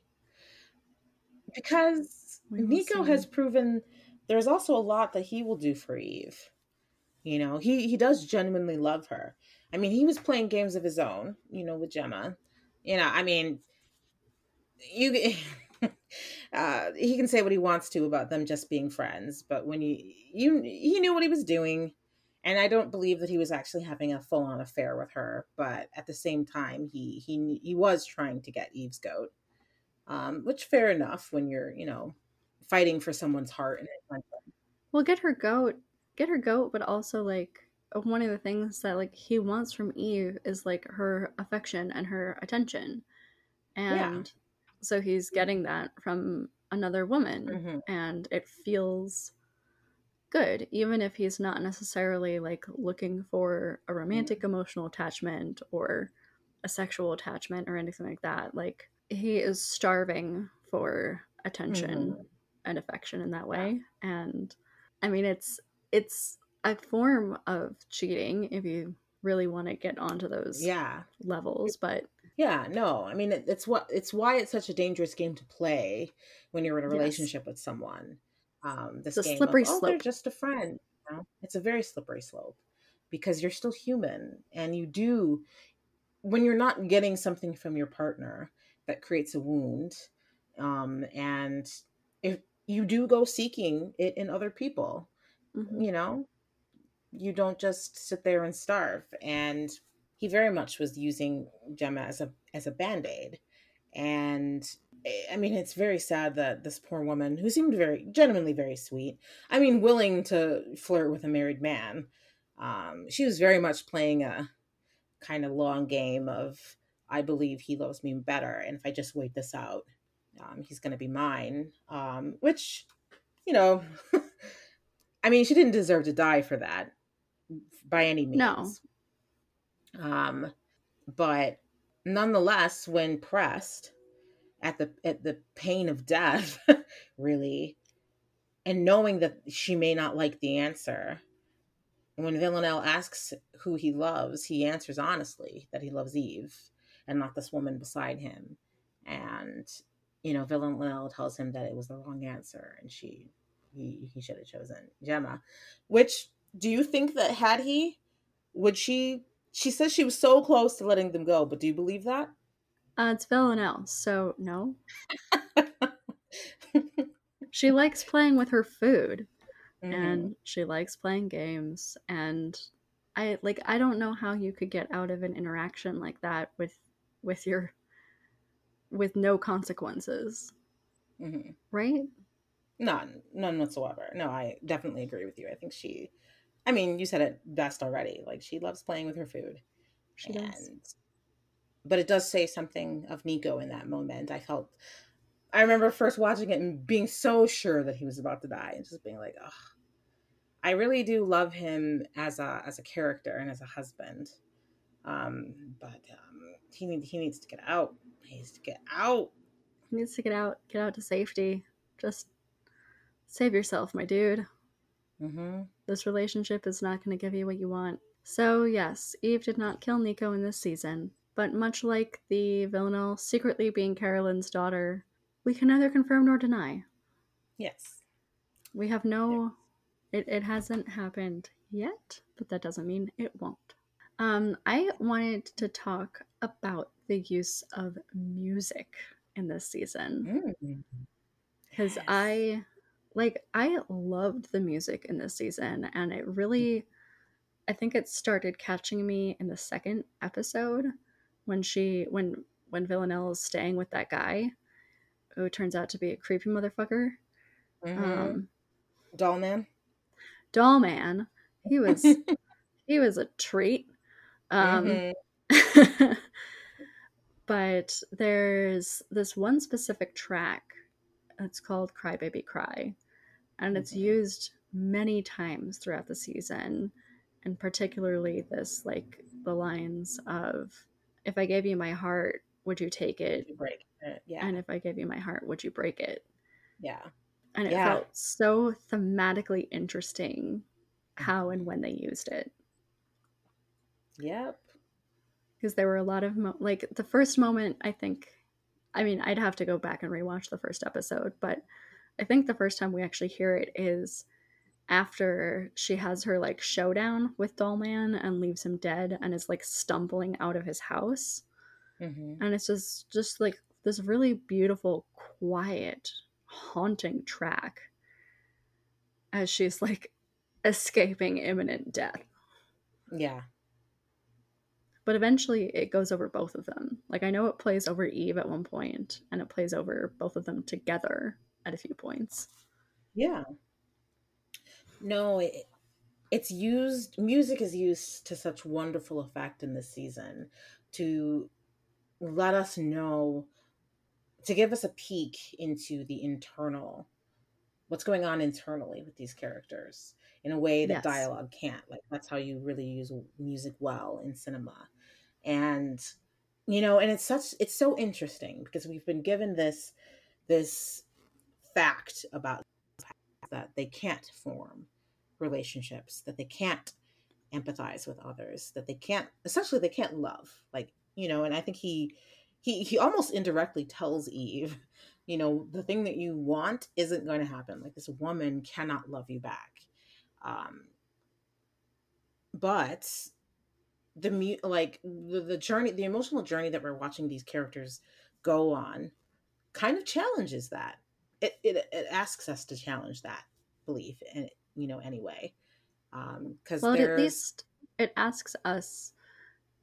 Because Nico see. has proven there's also a lot that he will do for Eve. You know, he he does genuinely love her. I mean, he was playing games of his own, you know, with Gemma. You know, I mean, you uh he can say what he wants to about them just being friends, but when you you he knew what he was doing. And I don't believe that he was actually having a full-on affair with her, but at the same time, he he he was trying to get Eve's goat um, which fair enough when you're you know fighting for someone's heart and well get her goat get her goat but also like one of the things that like he wants from eve is like her affection and her attention. And so he's getting that from another woman. Mhm. and it feels good even if he's not necessarily like looking for a romantic emotional attachment or a sexual attachment or anything like that like he is starving for attention Mhm. and affection in that way and i mean it's it's a form of cheating if you really want to get onto those Yeah, levels but yeah, no, I mean it, it's what it's why it's such a dangerous game to play when you're in a Yes. relationship with someone. Um, this It's a slippery of, oh, they're slope. just a friend. you know? It's a very slippery slope because you're still human, and you do when you're not getting something from your partner that creates a wound, um, and if you do go seeking it in other people, mhm. you know you don't just sit there and starve and he very much was using gemma as a as a band-aid and i mean it's very sad that this poor woman who seemed very genuinely very sweet i mean willing to flirt with a married man um she was very much playing a kind of long game of i believe he loves me better and if i just wait this out um, he's going to be mine um which you know i mean she didn't deserve to die for that by any means No. um but nonetheless when pressed at the at the pain of death really and knowing that she may not like the answer. When villanelle asks who he loves he answers honestly that he loves eve and not this woman beside him. And you know villanelle tells him that it was the wrong answer and she he, he should have chosen gemma which do you think that had he would she she says she was so close to letting them go but do you believe that uh, it's villanelle so no she likes playing with her food Mhm. and she likes playing games and i like i don't know how you could get out of an interaction like that with with your with no consequences Mhm. right None, none whatsoever. No, I definitely agree with you. I think she, I mean, you said it best already. Like she loves playing with her food. She and, does. But it does say something of Nico in that moment. I felt, I remember first watching it and being so sure that he was about to die and just being like, oh, I really do love him as a as a character and as a husband. Um, but um, he need, he needs to get out. He needs to get out. He needs to get out. Get out to safety. Just save yourself, my dude. Mm-hmm. This relationship is not going to give you what you want. So, yes, Eve did not kill Nico in this season, but much like the Villanelle secretly being Carolyn's daughter, we can neither confirm nor deny. Yes. We have no. It, it hasn't happened yet, but that doesn't mean it won't. Um, I wanted to talk about the use of music in this season. Because mm. yes. I like I loved the music in this season and it really I think it started catching me in the second episode when she when when Villanelle is staying with that guy who turns out to be a creepy motherfucker. Mm-hmm. Um, doll man. Doll man. He was he was a treat. Um, mm-hmm. but there's this one specific track it's called Cry Baby Cry. And it's mm-hmm. used many times throughout the season. And particularly this, like the lines of, if I gave you my heart, would you take it? You break it. Yeah. And if I gave you my heart, would you break it? Yeah. And it yeah. felt so thematically interesting how and when they used it. Yep. Because there were a lot of, mo- like, the first moment, I think, I mean, I'd have to go back and rewatch the first episode, but I think the first time we actually hear it is after she has her like showdown with Dollman and leaves him dead and is like stumbling out of his house. Mm-hmm. And it's just just like this really beautiful, quiet, haunting track as she's like escaping imminent death. Yeah but eventually it goes over both of them. Like I know it plays over Eve at one point, and it plays over both of them together at a few points. Yeah. No, it, it's used. Music is used to such wonderful effect in this season to let us know, to give us a peek into the internal, what's going on internally with these characters in a way that yes. dialogue can't. Like that's how you really use music well in cinema. And you know, and it's such it's so interesting because we've been given this this fact about that they can't form relationships, that they can't empathize with others, that they can't essentially they can't love. Like, you know, and I think he he he almost indirectly tells Eve, you know, the thing that you want isn't going to happen. Like this woman cannot love you back um, but the mu- like the, the journey, the emotional journey that we're watching these characters go on, kind of challenges that. It it, it asks us to challenge that belief, and you know, anyway, because um, well, at least it asks us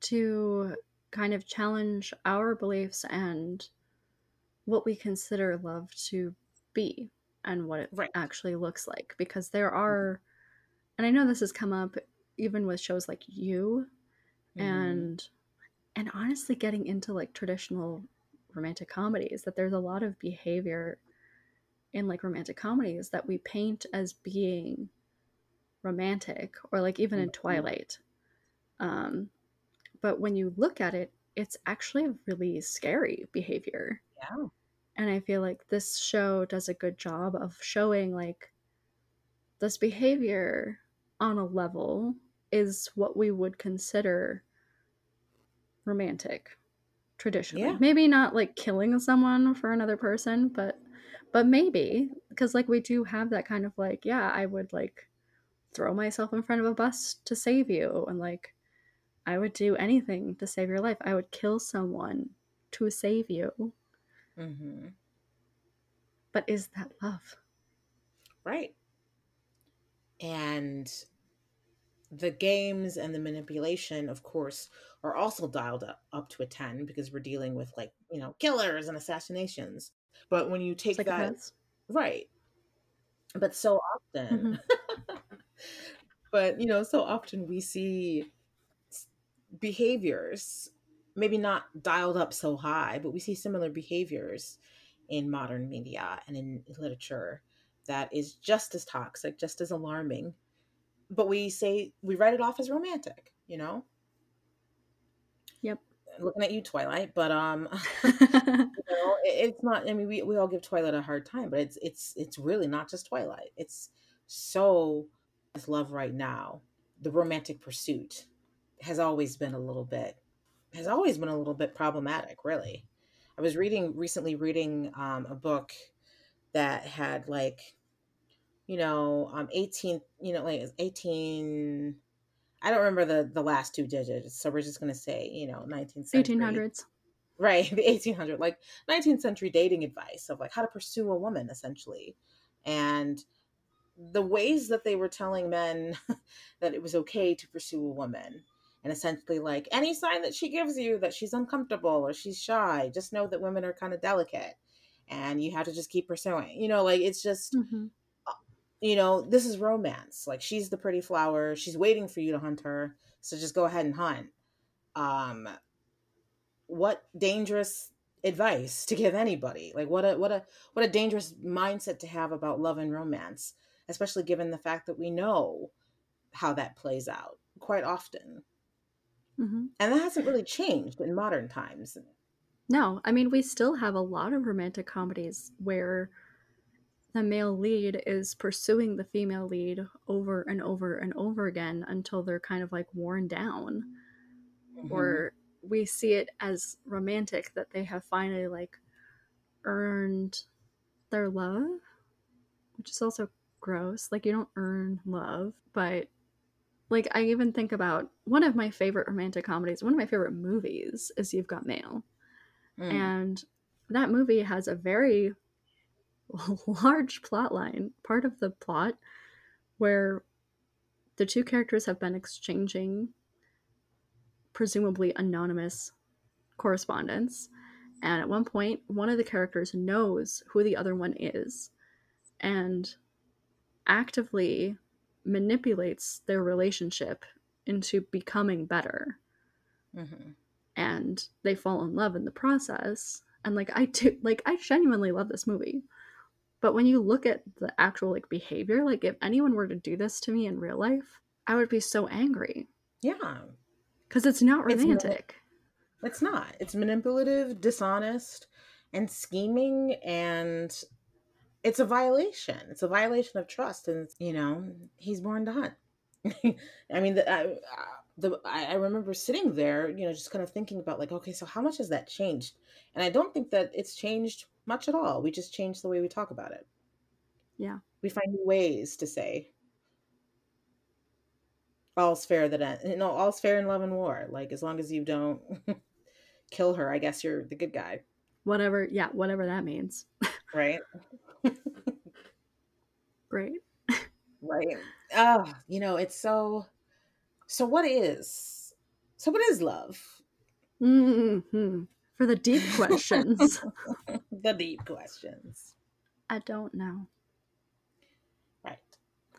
to kind of challenge our beliefs and what we consider love to be and what it right. actually looks like because there mm-hmm. are and I know this has come up even with shows like You mm-hmm. and and honestly getting into like traditional romantic comedies that there's a lot of behavior in like romantic comedies that we paint as being romantic or like even in mm-hmm. Twilight. Um but when you look at it, it's actually a really scary behavior. Yeah. And I feel like this show does a good job of showing like this behavior on a level is what we would consider romantic traditionally. Yeah. Maybe not like killing someone for another person, but but maybe because like we do have that kind of like yeah, I would like throw myself in front of a bus to save you and like I would do anything to save your life. I would kill someone to save you. hmm But is that love? Right and the games and the manipulation of course are also dialed up, up to a 10 because we're dealing with like you know killers and assassinations but when you take that right but so often Mhm. but you know so often we see behaviors maybe not dialed up so high but we see similar behaviors in modern media and in literature that is just as toxic just as alarming but we say we write it off as romantic you know Yep. looking at you twilight but um know it's not i mean we, we all give twilight a hard time but it's it's it's really not just twilight. It's so it's love right now. The romantic pursuit has always been a little bit has always been a little bit problematic really. I was reading recently reading um, a book that had like you know um 18 you know like 18 i don't remember the the last two digits so we're just going to say you know 19th century 1800s. Right the 1800 like 19th century dating advice of like how to pursue a woman essentially. And the ways that they were telling men that it was okay to pursue a woman and essentially like any sign that she gives you that she's uncomfortable or she's shy just know that women are kind of delicate and you have to just keep pursuing. You know like it's just Mhm. you know this is romance. Like she's the pretty flower. She's waiting for you to hunt her. So just go ahead and hunt. Um what dangerous advice to give anybody like what a what a what a dangerous mindset to have about love and romance especially given the fact that we know how that plays out quite often Mhm. and that hasn't really changed in modern times No, I mean, we still have a lot of romantic comedies where the male lead is pursuing the female lead over and over and over again until they're kind of like worn down. Mhm. Or we see it as romantic that they have finally like earned their love, which is also gross. Like, you don't earn love, but like, I even think about one of my favorite romantic comedies, one of my favorite movies is You've Got Mail. Mm. And that movie has a very large plot line, part of the plot where the two characters have been exchanging presumably anonymous correspondence. And at one point, one of the characters knows who the other one is and actively manipulates their relationship into becoming better. Mhm. and they fall in love in the process. And like i do like i genuinely love this movie. But when you look at the actual like behavior like if anyone were to do this to me in real life i would be so angry. Yeah because it's not It's romantic It's not. It's manipulative, dishonest, and scheming, and it's a violation. It's a violation of trust, and you know he's born to hunt. I mean, the, I, the I I remember sitting there, you know, just kind of thinking about like, okay, so how much has that changed? And I don't think that it's changed much at all. We just changed the way we talk about it. Yeah. we find new ways to say all's fair that end. No, all's fair in love and war. Like as long as you don't kill her, I guess you're the good guy, whatever yeah whatever that means right? great Right. Oh, you know, it's so. So what is? So what is love? mm-hmm. for the deep questions the deep questions. i don't know Right.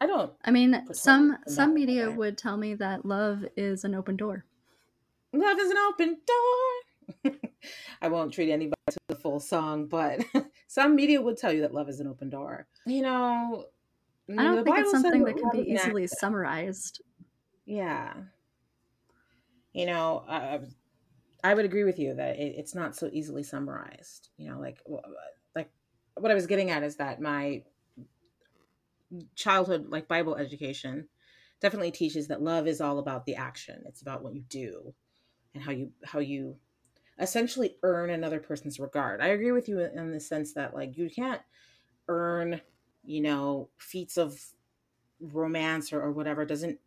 I don't. i mean some some media would tell me that love is an open door Love is an open door. I won't treat anybody to the full song, but some media would tell you that love is an open door. You know, i mm, don't the think Bible it's something that can be easily summarized Yeah. You know, I, I would agree with you that it, it's not so easily summarized. You know, like like what I was getting at is that my childhood like Bible education definitely teaches that love is all about the action. It's about what you do and how you how you essentially earn another person's regard. I agree with you in the sense that like you can't earn, you know, feats of romance or, or whatever doesn't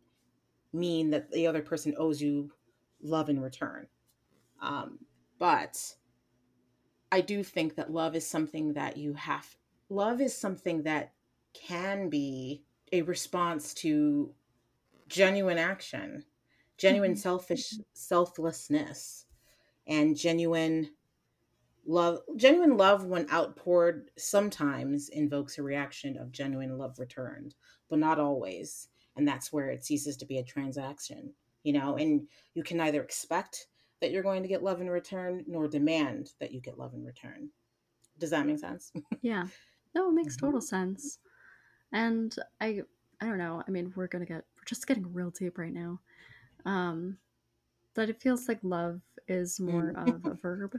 mean that the other person owes you love in return. Um, but I do think that love is something that you have. Love is something that can be a response to genuine action, genuine Mhm. selfish selflessness, and genuine love genuine love when outpoured sometimes invokes a reaction of genuine love returned but not always. And that's where it ceases to be a transaction you know? And you can neither expect that you're going to get love in return nor demand that you get love in return. Does that make sense? Yeah. No it makes total mm-hmm. sense and i i don't know i mean we're gonna get we're just getting real deep right now. Um that it feels like love is more mm. of a verb.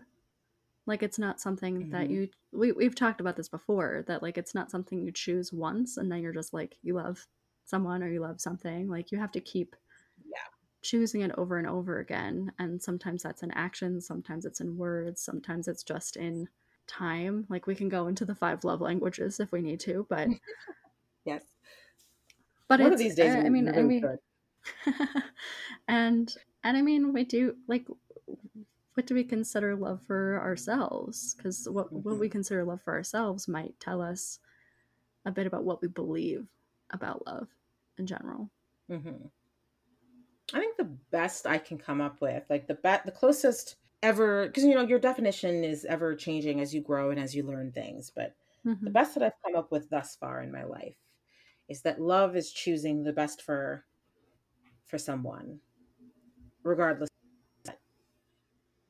Like it's not something mm-hmm. that you we, we've talked about this before that like it's not something you choose once and then you're just like you love someone or you love something. Like you have to keep yeah. choosing it over and over again. And sometimes that's in action sometimes it's in words sometimes it's just in time. Like we can go into the five love languages if we need to but yes but one of these days uh, i mean and we and and i mean we do like what do we consider love for ourselves? Because what mm-hmm. what we mm-hmm. consider love for ourselves might tell us a bit about what we believe about love in general. Mm-hmm. I think the best I can come up with, like the best, the closest ever, because you know your definition is ever changing as you grow and as you learn things. But mm-hmm. the best that I've come up with thus far in my life is that love is choosing the best for for someone, regardless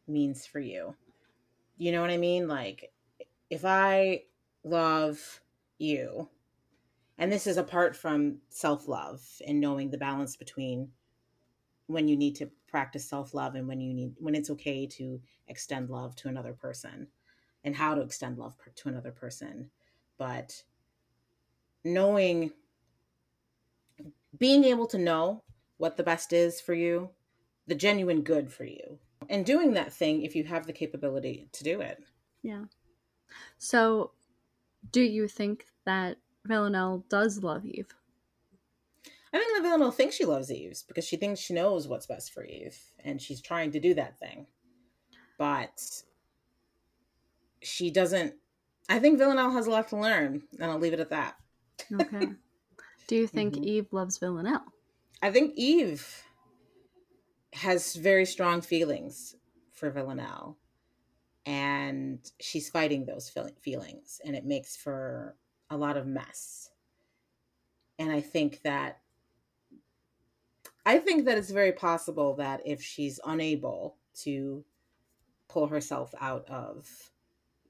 means for you. You know what I mean? Like, if I love you, and this is apart from self love and knowing the balance between when you need to practice self love and when you need, when it's okay to extend love to another person and how to extend love to another person. But knowing, being able to know what the best is for you, the genuine good for you, and doing that thing if you have the capability to do it. Yeah. So, do you think that Villanelle does love Eve? I think that Villanelle thinks she loves Eve because she thinks she knows what's best for Eve and she's trying to do that thing. But she doesn't. I think Villanelle has a lot to learn, and I'll leave it at that. Okay. Do you think mm-hmm. Eve loves Villanelle? I think Eve has very strong feelings for Villanelle and she's fighting those feelings and it makes for a lot of mess and i think that i think that it's very possible that if she's unable to pull herself out of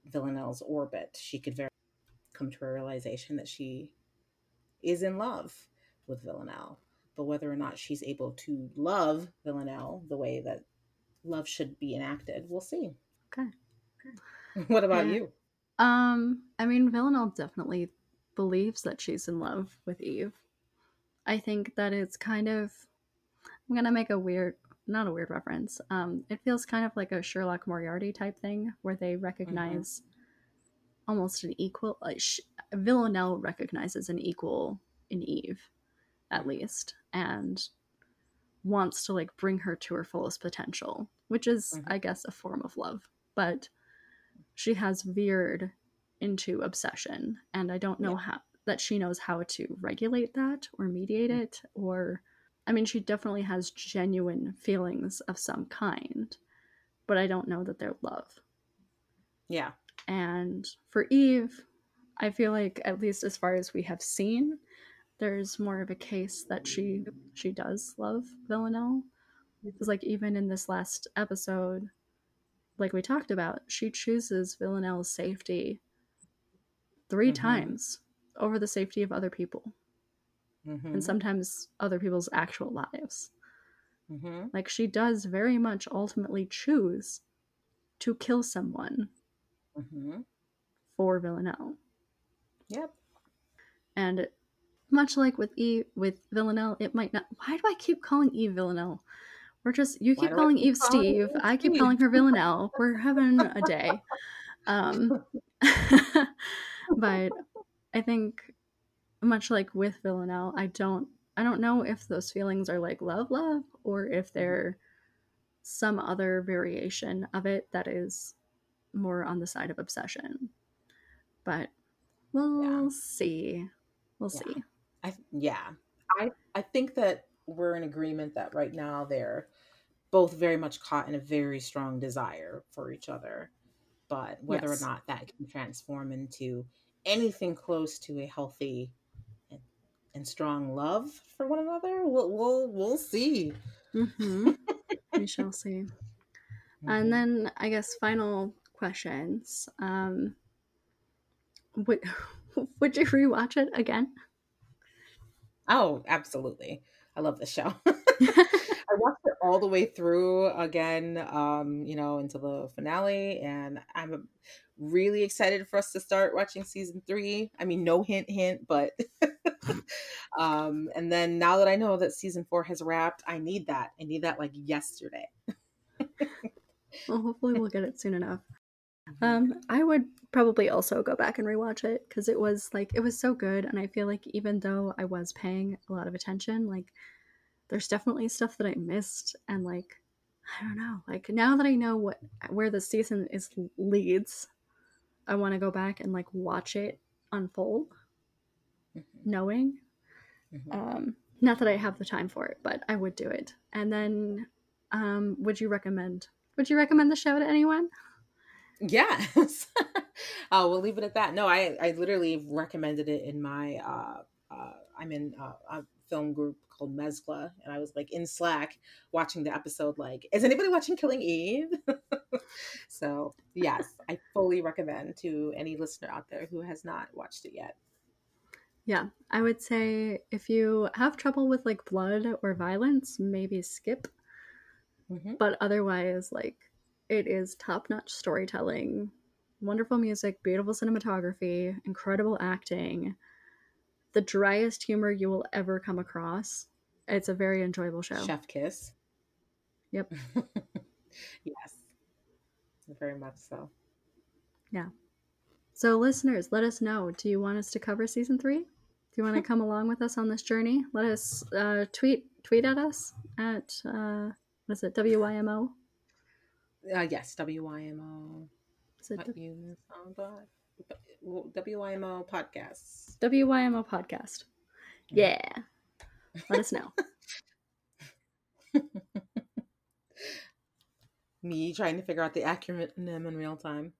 villanelle's orbit she could very come to a realization that she is in love with villanelle but whether or not she's able to love Villanelle the way that love should be enacted, we'll see. Okay. okay. what about yeah. you? Um, I mean, Villanelle definitely believes that she's in love with Eve. I think that it's kind of I'm gonna make a weird not a weird reference. Um, it feels kind of like a Sherlock Moriarty type thing where they recognize mm-hmm. Almost an equal. Like sh- Villanelle recognizes an equal in Eve, at least, and wants to like bring her to her fullest potential, which is, mm-hmm. I guess, a form of love. But she has veered into obsession, and I don't know yeah. how that she knows how to regulate that or mediate mm-hmm. it or I mean she definitely has genuine feelings of some kind, but I don't know that they're love. Yeah. And for Eve, I feel like at least as far as we have seen, there's more of a case that she she does love Villanelle. Because like even in this last episode, like we talked about, she chooses Villanelle's safety 3 mm-hmm. times over the safety of other people. Mm-hmm. And sometimes other people's actual lives. Mm-hmm. Like she does very much ultimately choose to kill someone mm-hmm. for Villanelle. Yep. And much like with Eve with Villanelle, it might not. Why do I keep calling Eve Villanelle? We're just you keep calling Eve Steve. I keep calling her Villanelle. We're having a day. Um, but I think much like with Villanelle, I don't I don't know if those feelings are like love love or if they're some other variation of it that is more on the side of obsession. But we'll yeah. see. We'll yeah. see. I yeah. I I think that we're in agreement that right now they're both very much caught in a very strong desire for each other. but whether yes. or not that can transform into anything close to a healthy and, and strong love for one another, we'll we'll, we'll see. Mm-hmm. we shall see. Mm-hmm. And then I guess final questions. Um, would would you rewatch it again? Oh, absolutely. I love the show. I watched it all the way through again, um, you know, into the finale, and I'm really excited for us to start watching season three. I mean, no hint, hint, but um, and then now that I know that season four has wrapped, I need that. I need that like yesterday. well, hopefully, we'll get it soon enough. Mm-hmm. Um, I would probably also go back and rewatch it because it was like it was so good, and I feel like even though I was paying a lot of attention, like there's definitely stuff that I missed, and like I don't know, like now that I know what where the season is leads, I want to go back and like watch it unfold, mm-hmm. knowing. Mm-hmm. Um, not that I have the time for it, but I would do it. And then, um, would you recommend? Would you recommend the show to anyone? Yes. uh, we'll leave it at that. No, I, I literally recommended it in my, uh, uh, I'm in uh, a film group called Mezcla, and I was like in Slack watching the episode, like, is anybody watching Killing Eve? so, yes, I fully recommend to any listener out there who has not watched it yet. Yeah, I would say if you have trouble with like blood or violence, maybe skip. Mm-hmm. But otherwise, like, it is top notch storytelling, wonderful music, beautiful cinematography, incredible acting, the driest humor you will ever come across. It's a very enjoyable show. Chef Kiss. Yep. yes. Very much so. Yeah. So, listeners, let us know. Do you want us to cover season three? Do you want to come along with us on this journey? Let us uh, tweet tweet at us at uh, what is it? WYMO uh, yes, WYMO. Is it WYMO podcast. WYMO podcast. Yeah. Let us know. Me trying to figure out the acronym in real time.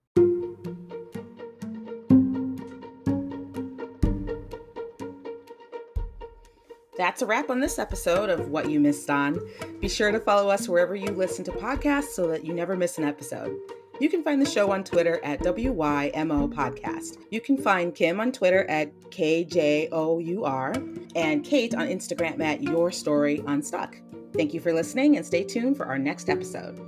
That's a wrap on this episode of What You Missed On. Be sure to follow us wherever you listen to podcasts so that you never miss an episode. You can find the show on Twitter at WYMO Podcast. You can find Kim on Twitter at KJOUR and Kate on Instagram at Your Story Unstuck. Thank you for listening and stay tuned for our next episode.